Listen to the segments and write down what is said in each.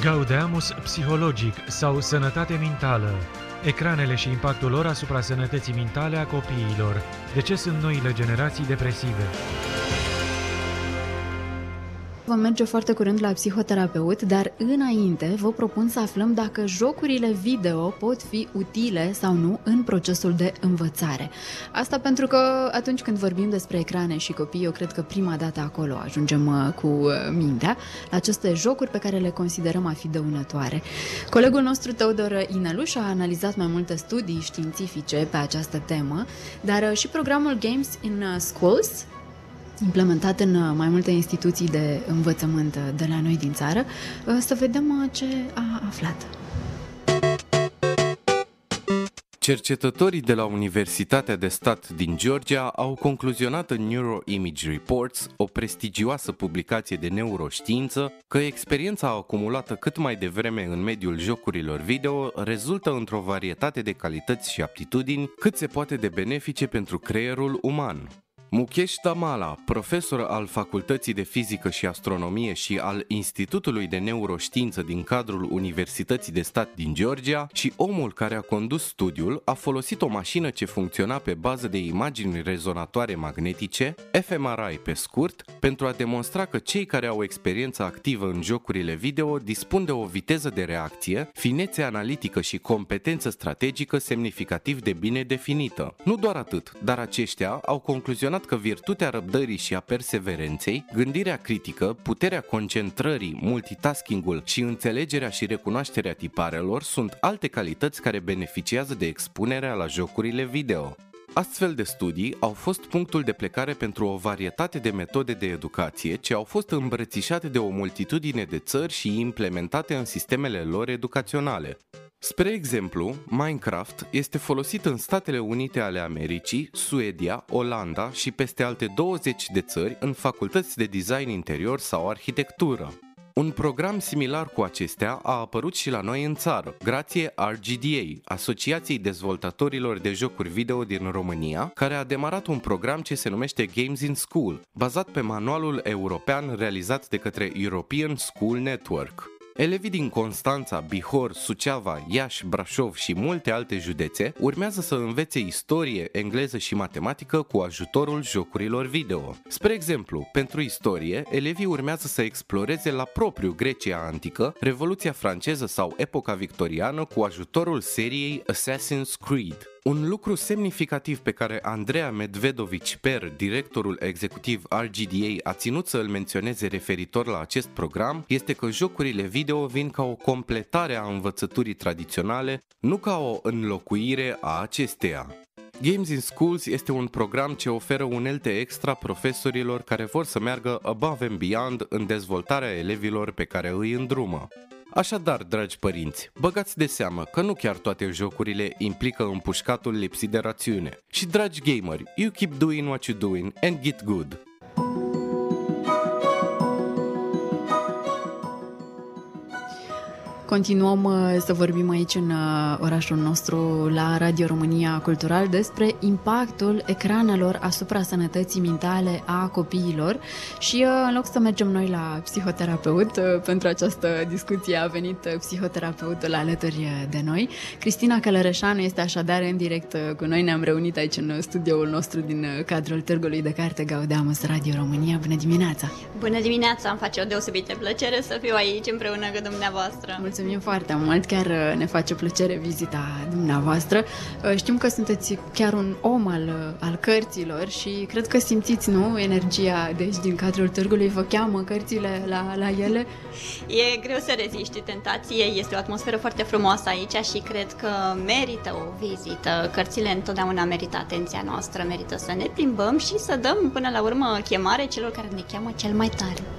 Gaudeamus psihologic sau sănătate mentală. Ecranele și impactul lor asupra sănătății mentale a copiilor. De ce sunt noile generații depresive? Vom merge foarte curând la psihoterapeut, dar înainte vă propun să aflăm dacă jocurile video pot fi utile sau nu în procesul de învățare. Asta pentru că atunci când vorbim despre ecrane și copii, eu cred că prima dată acolo ajungem uh, cu uh, mintea la aceste jocuri pe care le considerăm a fi dăunătoare. Colegul nostru Teodor Inăluș a analizat mai multe studii științifice pe această temă, dar uh, și programul Games in Schools implementat în uh, mai multe instituții de învățământ uh, de la noi din țară, uh, să vedem ce a aflat. Cercetătorii de la Universitatea de Stat din Georgia au concluzionat în Neuroimage Reports, o prestigioasă publicație de neuroștiință, că experiența acumulată cât mai devreme în mediul jocurilor video rezultă într-o varietate de calități și aptitudini cât se poate de benefice pentru creierul uman. Mukesh Tamala, profesor al Facultății de Fizică și Astronomie și al Institutului de Neuroștiință din cadrul Universității de Stat din Georgia și omul care a condus studiul a folosit o mașină ce funcționa pe bază de imagini rezonatoare magnetice, fMRI pe scurt, pentru a demonstra că cei care au experiență activă în jocurile video dispun de o viteză de reacție, finețe analitică și competență strategică semnificativ de bine definită. Nu doar atât, dar aceștia au concluzionat că virtutea răbdării și a perseverenței, gândirea critică, puterea concentrării, multitaskingul și înțelegerea și recunoașterea tiparelor sunt alte calități care beneficiază de expunerea la jocurile video. Astfel de studii au fost punctul de plecare pentru o varietate de metode de educație ce au fost îmbrățișate de o multitudine de țări și implementate în sistemele lor educaționale. Spre exemplu, Minecraft este folosit în Statele Unite ale Americii, Suedia, Olanda și peste alte 20 de țări în facultăți de design interior sau arhitectură. Un program similar cu acestea a apărut și la noi în țară, grație RGDA, Asociației Dezvoltatorilor de Jocuri Video din România, care a demarat un program ce se numește Games in School, bazat pe manualul european realizat de către European School Network. Elevii din Constanța, Bihor, Suceava, Iași, Brașov și multe alte județe urmează să învețe istorie, engleză și matematică cu ajutorul jocurilor video. Spre exemplu, pentru istorie, elevii urmează să exploreze la propriu Grecia antică, Revoluția franceză sau epoca victoriană cu ajutorul seriei Assassin's Creed. Un lucru semnificativ pe care Andreea Medvedovici Per, directorul executiv RGDA, a ținut să îl menționeze referitor la acest program este că jocurile video vin ca o completare a învățăturii tradiționale, nu ca o înlocuire a acesteia. Games in Schools este un program ce oferă unelte extra profesorilor care vor să meargă above and beyond în dezvoltarea elevilor pe care îi îndrumă. Așadar, dragi părinți, băgați de seamă că nu chiar toate jocurile implică împușcatul lipsit de rațiune. Și dragi gameri, you keep doing what you're doing and get good. Continuăm uh, să vorbim aici în uh, orașul nostru la Radio România Cultural despre impactul ecranelor asupra sănătății mentale a copiilor și uh, în loc să mergem noi la psihoterapeut pentru această discuție a venit psihoterapeutul alături de noi. Cristina Călărășanu este așadar în direct cu noi, ne-am reunit aici în studioul nostru din cadrul Târgului de Carte Gaudeamus Radio România. Bună dimineața! Bună dimineața! Îmi face o deosebită plăcere să fiu aici împreună cu dumneavoastră. Mulțumesc mulțumim foarte mult, chiar uh, ne face plăcere vizita dumneavoastră. Uh, știm că sunteți chiar un om al, uh, al cărților și cred că simțiți, nu, energia deci din cadrul târgului, vă cheamă cărțile la, la ele? E greu să reziști tentației, este o atmosferă foarte frumoasă aici și cred că merită o vizită. Cărțile întotdeauna merită atenția noastră, merită să ne plimbăm și să dăm până la urmă chemare celor care ne cheamă cel mai tare.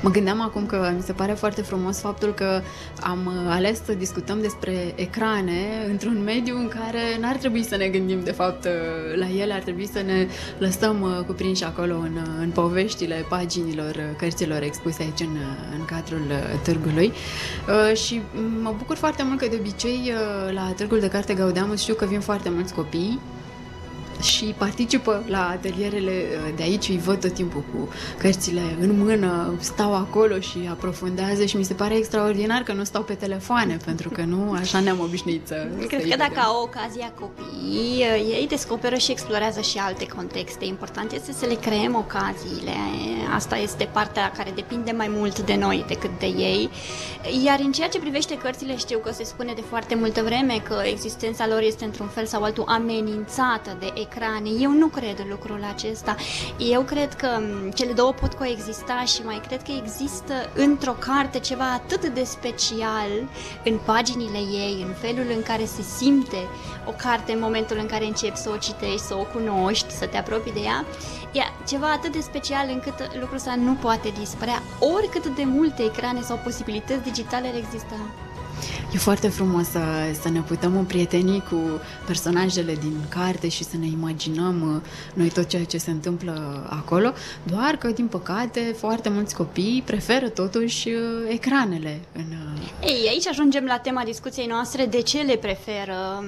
Mă gândeam acum că mi se pare foarte frumos faptul că am uh, ales să discutăm despre ecrane într-un mediu în care n-ar trebui să ne gândim de fapt uh, la ele, ar trebui să ne lăsăm uh, cuprinși acolo în, în poveștile paginilor cărților expuse aici în, în cadrul târgului. Și mă bucur foarte mult că de obicei la târgul de carte Gaudeamus știu că vin foarte mulți copii și participă la atelierele uh, de aici, îi văd tot timpul cu cărțile în mână, stau acolo și aprofundează și mi se pare extraordinar că nu stau pe telefoane, pentru că nu așa ne-am obișnuit să Cred să că dacă au ocazia copiii, uh, ei descoperă și explorează și alte contexte. Important este să le creăm ocaziile. Asta este partea care depinde mai mult de noi decât de ei. Iar în ceea ce privește cărțile, știu că se spune de foarte multă vreme că existența lor este într-un fel sau altul amenințată de ecrane. Eu nu cred în lucrul acesta. Eu cred că cele două pot coexista și mai cred că există într-o carte ceva atât de special în paginile ei, în felul în care se simte o carte în momentul în care începi să o citești, să o cunoști, să te apropii de ea. E ceva atât de special încât lucrul ăsta nu poate dispărea, oricât de multe ecrane sau posibilități digitale există. E foarte frumos să, să ne putem împrieteni cu personajele din carte și să ne imaginăm uh, noi tot ceea ce se întâmplă acolo, doar că, din păcate, foarte mulți copii preferă totuși uh, ecranele. În... Uh, Ei, aici ajungem la tema discuției noastre, de ce le preferă.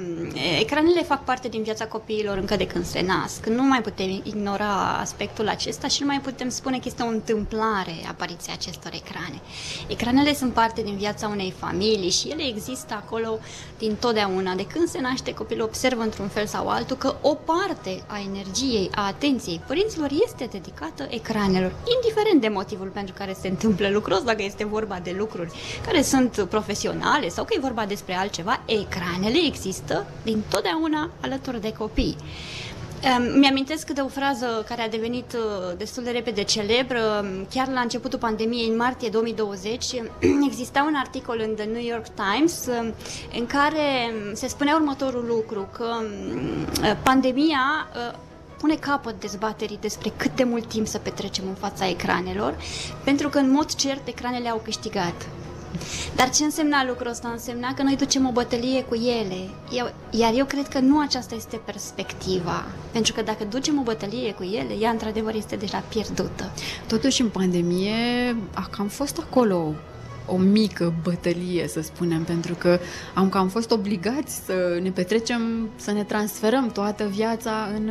Ecranele fac parte din viața copiilor încă de când se nasc. Nu mai putem ignora aspectul acesta și nu mai putem spune că este o întâmplare apariția acestor ecrane. Ecranele sunt parte din viața unei familii și ele există acolo din totdeauna. De când se naște copilul observă într-un fel sau altul că o parte a energiei, a atenției părinților este dedicată ecranelor, indiferent de motivul pentru care se întâmplă lucrul ăsta, dacă este vorba de lucruri care sunt profesionale sau că e vorba despre altceva, ecranele există din totdeauna alături de copii. Mi-amintesc de o frază care a devenit uh, destul de repede celebră. Chiar la începutul pandemiei, în martie 2020, exista un articol în The New York Times uh, în care se spunea următorul lucru, că uh, pandemia pune capăt dezbaterii despre cât de mult timp să petrecem în fața ecranelor, pentru că, în mod cert, ecranele au câștigat. Dar ce însemna lucrul ăsta? Însemna că noi ducem o bătălie cu ele. Eu, iar eu cred că nu aceasta este perspectiva. Pentru că dacă ducem o bătălie cu ele, ea într-adevăr este deja pierdută. Totuși, în pandemie, a cam fost acolo o mică bătălie, să spunem, pentru că am cam fost obligați să ne petrecem, să ne transferăm toată viața în,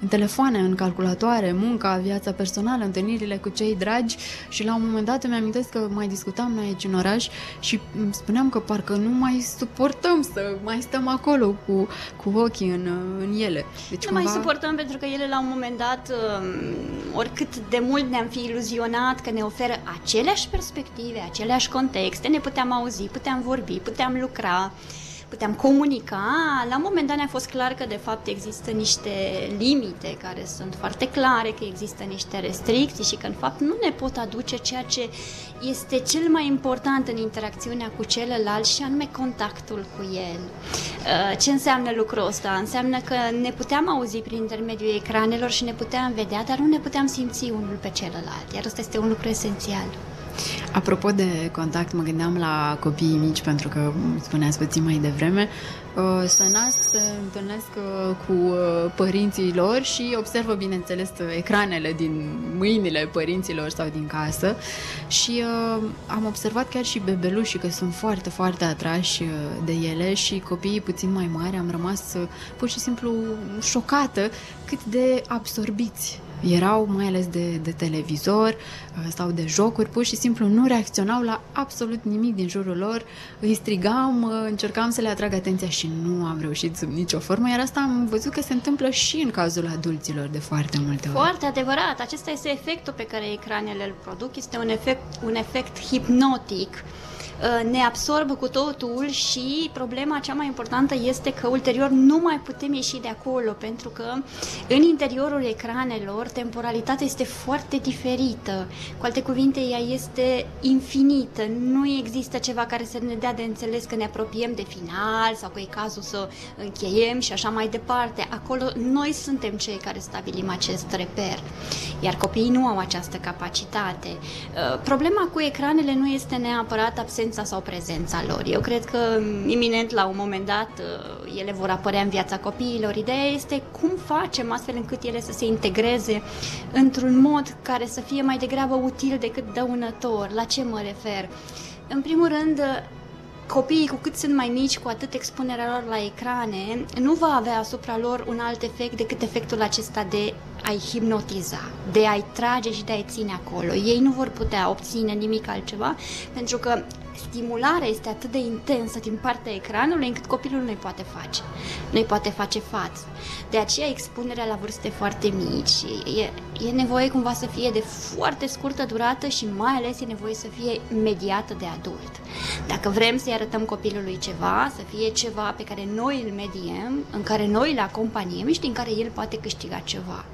în telefoane, în calculatoare, munca, viața personală, întâlnirile cu cei dragi și la un moment dat îmi amintesc că mai discutam noi aici în oraș și spuneam că parcă nu mai suportăm să mai stăm acolo cu, cu ochii în, în ele. Deci nu cumva... mai suportăm pentru că ele la un moment dat, um, oricât de mult ne-am fi iluzionat că ne oferă aceleași perspective, aceleași contexte, ne puteam auzi, puteam vorbi, puteam lucra, puteam comunica. La un moment dat ne-a fost clar că de fapt există niște limite care sunt foarte clare, că există niște restricții și că în fapt nu ne pot aduce ceea ce este cel mai important în interacțiunea cu celălalt și anume contactul cu el. Uh, ce înseamnă lucrul ăsta? Înseamnă că ne puteam auzi prin intermediul ecranelor și ne puteam vedea, dar nu ne puteam simți unul pe celălalt, iar ăsta este un lucru esențial. Apropo de contact, mă gândeam la copiii mici, pentru că spuneați puțin mai devreme, uh, să nasc, să întâlnesc uh, cu uh, părinții lor și observă, bineînțeles, ecranele din mâinile părinților sau din casă și am observat chiar și bebelușii că sunt foarte, foarte atrași de ele și copiii puțin mai mari am rămas pur și simplu șocată cât de absorbiți erau mai ales de, de televizor uh, sau de jocuri, pur și simplu nu reacționau la absolut nimic din jurul lor, îi strigam, uh, încercam să le atrag atenția și nu am reușit sub nicio formă, iar asta am văzut că se întâmplă și în cazul adulților de foarte multe ori. Foarte adevărat, acesta este efectul pe care ecranele îl produc, este un efect, un efect hipnotic Uh, ne absorbă cu totul și problema cea mai importantă este că ulterior nu mai putem ieși de acolo pentru că în interiorul ecranelor temporalitatea este foarte diferită. Cu alte cuvinte, ea este infinită. Nu există ceva care să ne dea de înțeles că ne apropiem de final sau că e cazul să încheiem și așa mai departe. Acolo noi suntem cei care stabilim acest reper, iar copiii nu au această capacitate. Uh, problema cu ecranele nu este neapărat absența absența sau prezența lor. Eu cred că iminent la un moment dat uh, ele vor apărea în viața copiilor. Ideea este cum facem astfel încât ele să se integreze într-un mod care să fie mai degrabă util decât dăunător. La ce mă refer? În primul rând, copiii cu cât sunt mai mici, cu atât expunerea lor la ecrane nu va avea asupra lor un alt efect decât efectul acesta de a-i hipnotiza, de a-i trage și de a-i ține acolo. Ei nu vor putea obține nimic altceva pentru că stimularea este atât de intensă din partea ecranului încât copilul nu-i poate face. Nu-i poate face față. De aceea expunerea la vârste foarte mici e, e nevoie cumva să fie de foarte scurtă durată și mai ales e nevoie să fie mediată de adult. Dacă vrem să-i arătăm copilului ceva, să fie ceva pe care noi îl mediem, în care noi îl acompaniem și din care el poate câștiga ceva.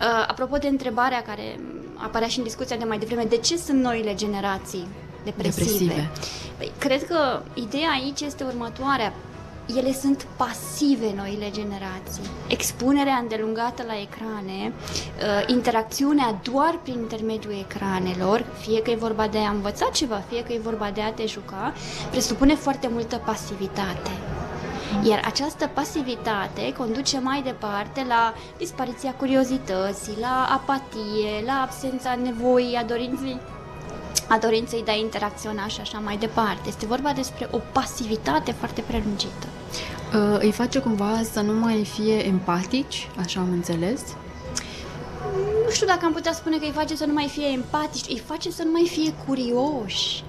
Uh, apropo de întrebarea care apărea și în discuția de mai devreme, de ce sunt noile generații depresive. depresive. Păi, cred că ideea aici este următoarea. Ele sunt pasive, noile generații. Expunerea îndelungată la ecrane, uh, interacțiunea doar prin intermediul ecranelor, fie că e vorba de a învăța ceva, fie că e vorba de a te juca, presupune foarte multă pasivitate. Iar această pasivitate conduce mai departe la dispariția curiozității, la apatie, la absența nevoii, a dorinței a dorinței de a interacționa și așa mai departe. Este vorba despre o pasivitate foarte prelungită. Uh, îi face cumva să nu mai fie empatici, așa am înțeles? Nu știu dacă am putea spune că îi face să nu mai fie empatici, îi face să nu mai fie curioși,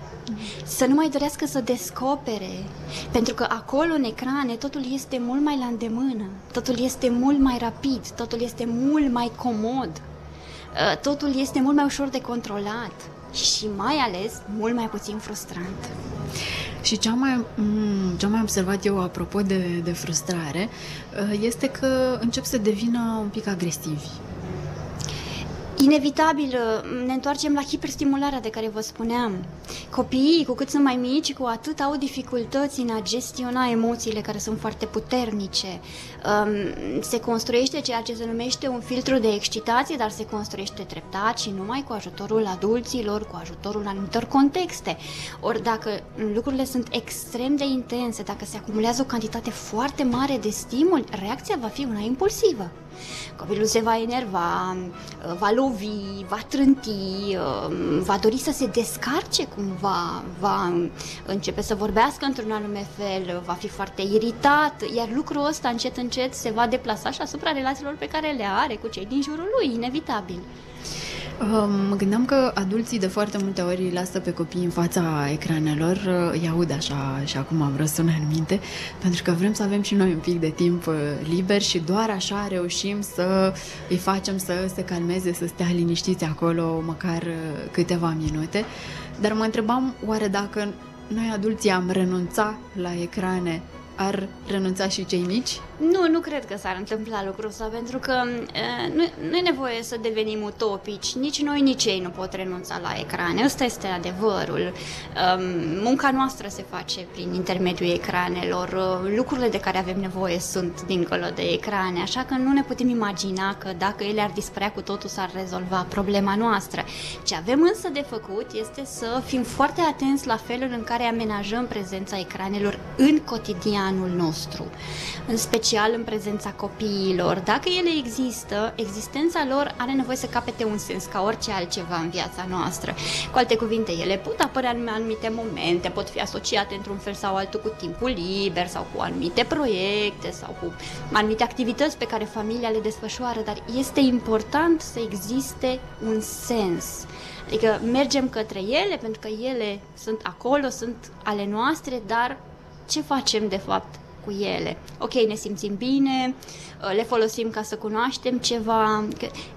să nu mai dorească să descopere, pentru că acolo în ecrane totul este mult mai la îndemână, totul este mult mai rapid, totul este mult mai comod, uh, totul este mult mai ușor de controlat și mai ales mult mai puțin frustrant. Și ce am mai, mm, ce am mai observat eu apropo de, de frustrare uh, este că încep să devină un pic agresivi. Inevitabil uh, ne întoarcem la hiperstimularea de care vă spuneam. Copiii, cu cât sunt mai mici, cu atât au dificultăți în a gestiona emoțiile care sunt foarte puternice. Um, se construiește ceea ce se numește un filtru de excitație, dar se construiește treptat și numai cu ajutorul adulților, cu ajutorul anumitor contexte. Ori dacă lucrurile sunt extrem de intense, dacă se acumulează o cantitate foarte mare de stimuli, reacția va fi una impulsivă. Copilul se va enerva, va lovi, va trânti, va dori să se descarce cumva, va începe să vorbească într-un anume fel, va fi foarte iritat, iar lucrul ăsta încet încet se va deplasa și asupra relațiilor pe care le are cu cei din jurul lui, inevitabil. Mă gândeam că adulții de foarte multe ori îi lasă pe copii în fața ecranelor, îi aud așa și acum am răsună în minte, pentru că vrem să avem și noi un pic de timp uh, liber și doar așa reușim să îi facem să se calmeze, să stea liniștiți acolo măcar uh, câteva minute. Dar mă întrebam oare dacă noi adulții am renunțat la ecrane ar renunța și cei mici? Nu, nu cred că s-ar întâmpla lucrul ăsta, pentru că e, nu, nu e nevoie să devenim utopici. Nici noi, nici ei nu pot renunța la ecrane. Ăsta este adevărul. Um, munca noastră se face prin intermediul ecranelor. Lucrurile de care avem nevoie sunt dincolo de ecrane, așa că nu ne putem imagina că dacă ele ar dispărea cu totul s-ar rezolva problema noastră. Ce avem însă de făcut este să fim foarte atenți la felul în care amenajăm prezența ecranelor în cotidianul nostru. În special special în prezența copiilor. Dacă ele există, existența lor are nevoie să capete un sens ca orice altceva în viața noastră. Cu alte cuvinte, ele pot apărea în anumite momente, pot fi asociate într-un fel sau altul cu timpul liber sau cu anumite proiecte sau cu anumite activități pe care familia le desfășoară, dar este important să existe un sens. Adică mergem către ele pentru că ele sunt acolo, sunt ale noastre, dar ce facem de fapt cu ele. Ok, ne simțim bine, uh, le folosim ca să cunoaștem ceva.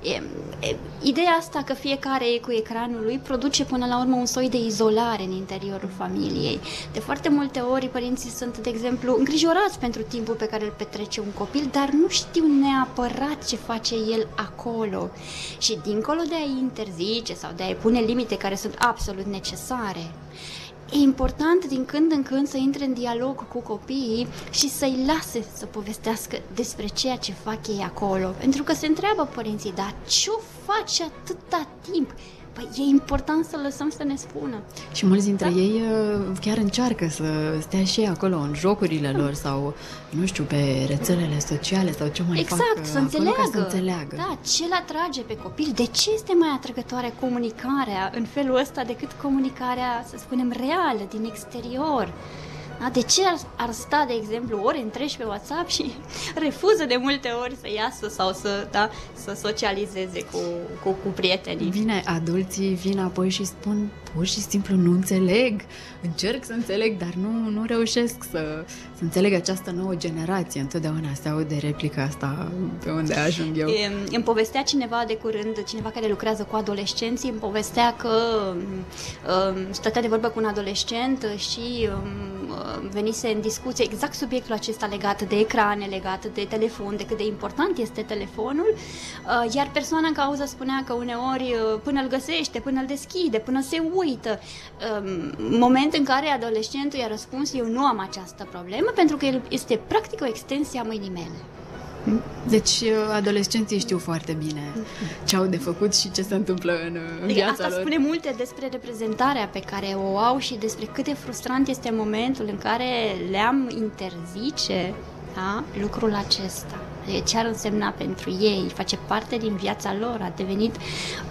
E, e, ideea asta că fiecare e cu ecranul lui produce până la urmă un soi de izolare în interiorul familiei. De foarte multe ori părinții sunt, de exemplu, îngrijorați pentru timpul pe care îl petrece un copil, dar nu știu neapărat ce face el acolo. Și dincolo de a-i interzice sau de a-i pune limite care sunt absolut necesare, E important din când în când să intre în dialog cu copiii și să-i lase să povestească despre ceea ce fac ei acolo. Pentru că se întreabă părinții, dar ce-o faci atâta timp? Păi e important să lăsăm să ne spună. Și mulți dintre da? ei uh, chiar încearcă să stea și acolo în jocurile lor sau, nu știu, pe rețelele sociale sau ce mai exact, fac să înțeleagă. să înțeleagă. Da, ce l atrage pe copil? De ce este mai atrăgătoare comunicarea în felul ăsta decât comunicarea, să spunem, reală, din exterior? Da? De ce ar, ar sta, de exemplu, ore întregi pe WhatsApp și refuză de multe ori să iasă sau să, da, să socializeze cu, cu, cu prietenii? Vine, adulții vin apoi și spun pur și simplu nu înțeleg, încerc să înțeleg, dar nu, nu reușesc să, să înțeleg această nouă generație. Întotdeauna se aude replica asta pe unde ajung eu. E, îmi povestea cineva de curând, cineva care lucrează cu adolescenții, îmi povestea că um, stătea de vorbă cu un adolescent și um, venise în discuție exact subiectul acesta legat de ecrane, legat de telefon, de cât de important este telefonul, uh, iar persoana în cauză spunea că uneori uh, până îl găsește, până îl deschide, până se uită. Um, moment în care adolescentul i-a răspuns, eu nu am această problemă, pentru că el este practic o extensie a mâinii mele. Deci uh, adolescenții știu foarte bine ce au de făcut și ce se întâmplă în uh, Adică viața asta lor. spune multe despre reprezentarea pe care o au și despre cât de frustrant este momentul în care le-am interzice da, lucrul acesta. Adică ce ar însemna pentru ei, face parte din viața lor, a devenit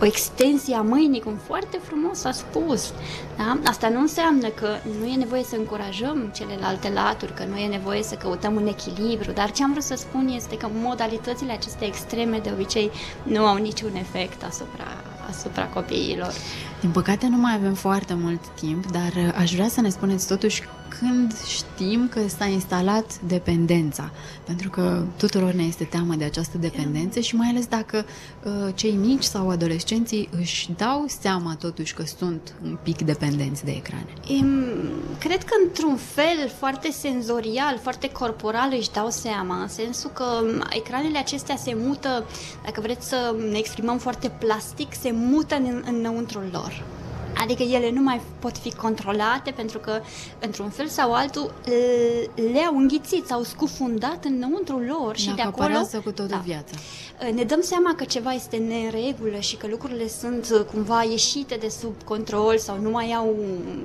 o extensie a mâinii, cum foarte frumos a spus. Da? Asta nu înseamnă că nu e nevoie să încurajăm celelalte laturi, că nu e nevoie să căutăm un echilibru, dar ce am vrut să spun este că modalitățile acestea extreme de obicei nu au niciun efect asupra, asupra copiilor. Din păcate nu mai avem foarte mult timp, dar uh, aș vrea să ne spuneți totuși când știm că s-a instalat dependența. Pentru că tuturor ne este teamă de această dependență și mai ales dacă uh, cei mici sau adolescenții își dau seama totuși că sunt un pic dependenți de ecrane. Em, Cred că într-un fel foarte senzorial, foarte corporal își dau seama, în sensul că m, ecranele acestea se mută, dacă vreți să ne exprimăm foarte plastic, se mută în, înăuntrul lor. Adică ele nu mai pot fi controlate pentru că, într-un fel sau altul, le-au înghițit, s-au scufundat înăuntru lor și Ne de acolo... acaparează cu totul Da. viața. ne dăm seama că ceva este neregulă și că lucrurile sunt uh, cumva ieșite de sub control sau nu mai au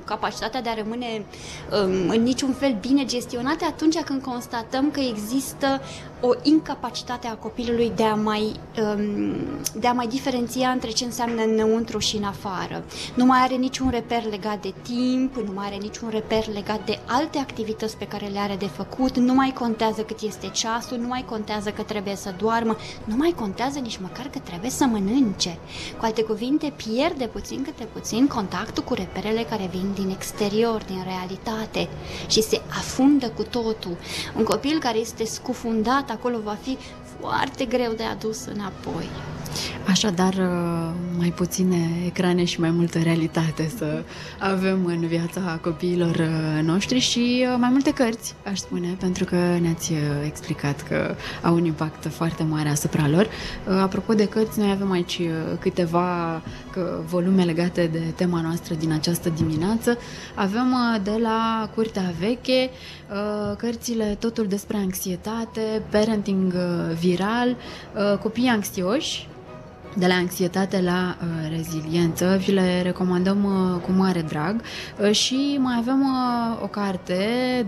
capacitatea de a rămâne um, în niciun fel bine gestionate atunci când constatăm că există o incapacitate a copilului de a mai, um, de a mai diferenția între ce înseamnă înăuntru și în afară. Nu mai are niciun reper legat de timp, nu mai are niciun reper legat de alte activități pe care le are de făcut, nu mai contează cât este ceasul, nu mai contează că trebuie să doarmă, nu mai contează nici măcar că trebuie să mănânce. Cu alte cuvinte, pierde puțin câte puțin contactul cu reperele care vin din exterior, din realitate și se afundă cu totul. Un copil care este scufundat acolo va fi foarte greu de adus înapoi. Așadar, uh, mai puține ecrane și mai multă realitate să avem în viața copiilor uh, noștri și uh, mai multe cărți, aș spune, pentru că ne-ați uh, explicat că au un impact foarte mare asupra lor. Uh, Apropo de cărți, noi avem aici uh, câteva că, volume legate de tema noastră din această dimineață. Avem uh, de la Curtea Veche uh, cărțile Totul despre anxietate, Parenting uh, viral, uh, Copii anxioși, de la anxietate la uh, reziliență. Vi le recomandăm uh, cu mare drag uh, și mai avem uh, o carte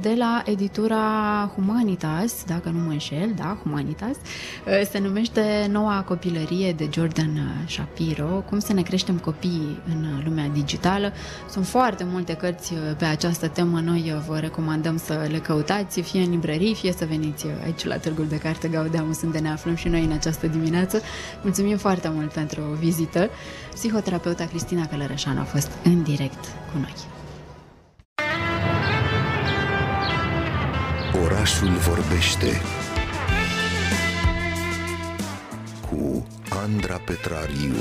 de la editura Humanitas, dacă nu mă înșel, da, Humanitas. Uh, se numește Noua copilărie de Jordan uh, Shapiro, cum să ne creștem copiii în uh, lumea digitală. Sunt foarte multe cărți uh, pe această temă, noi uh, vă recomandăm să le căutați, fie în librării, fie să veniți uh, aici la Târgul de Carte Gaudeamus, unde ne aflăm și noi în această dimineață. Mulțumim foarte mult pentru o vizită. Psihoterapeuta Cristina Călărășan a fost în direct cu noi. Orașul vorbește cu Andra Petrariu.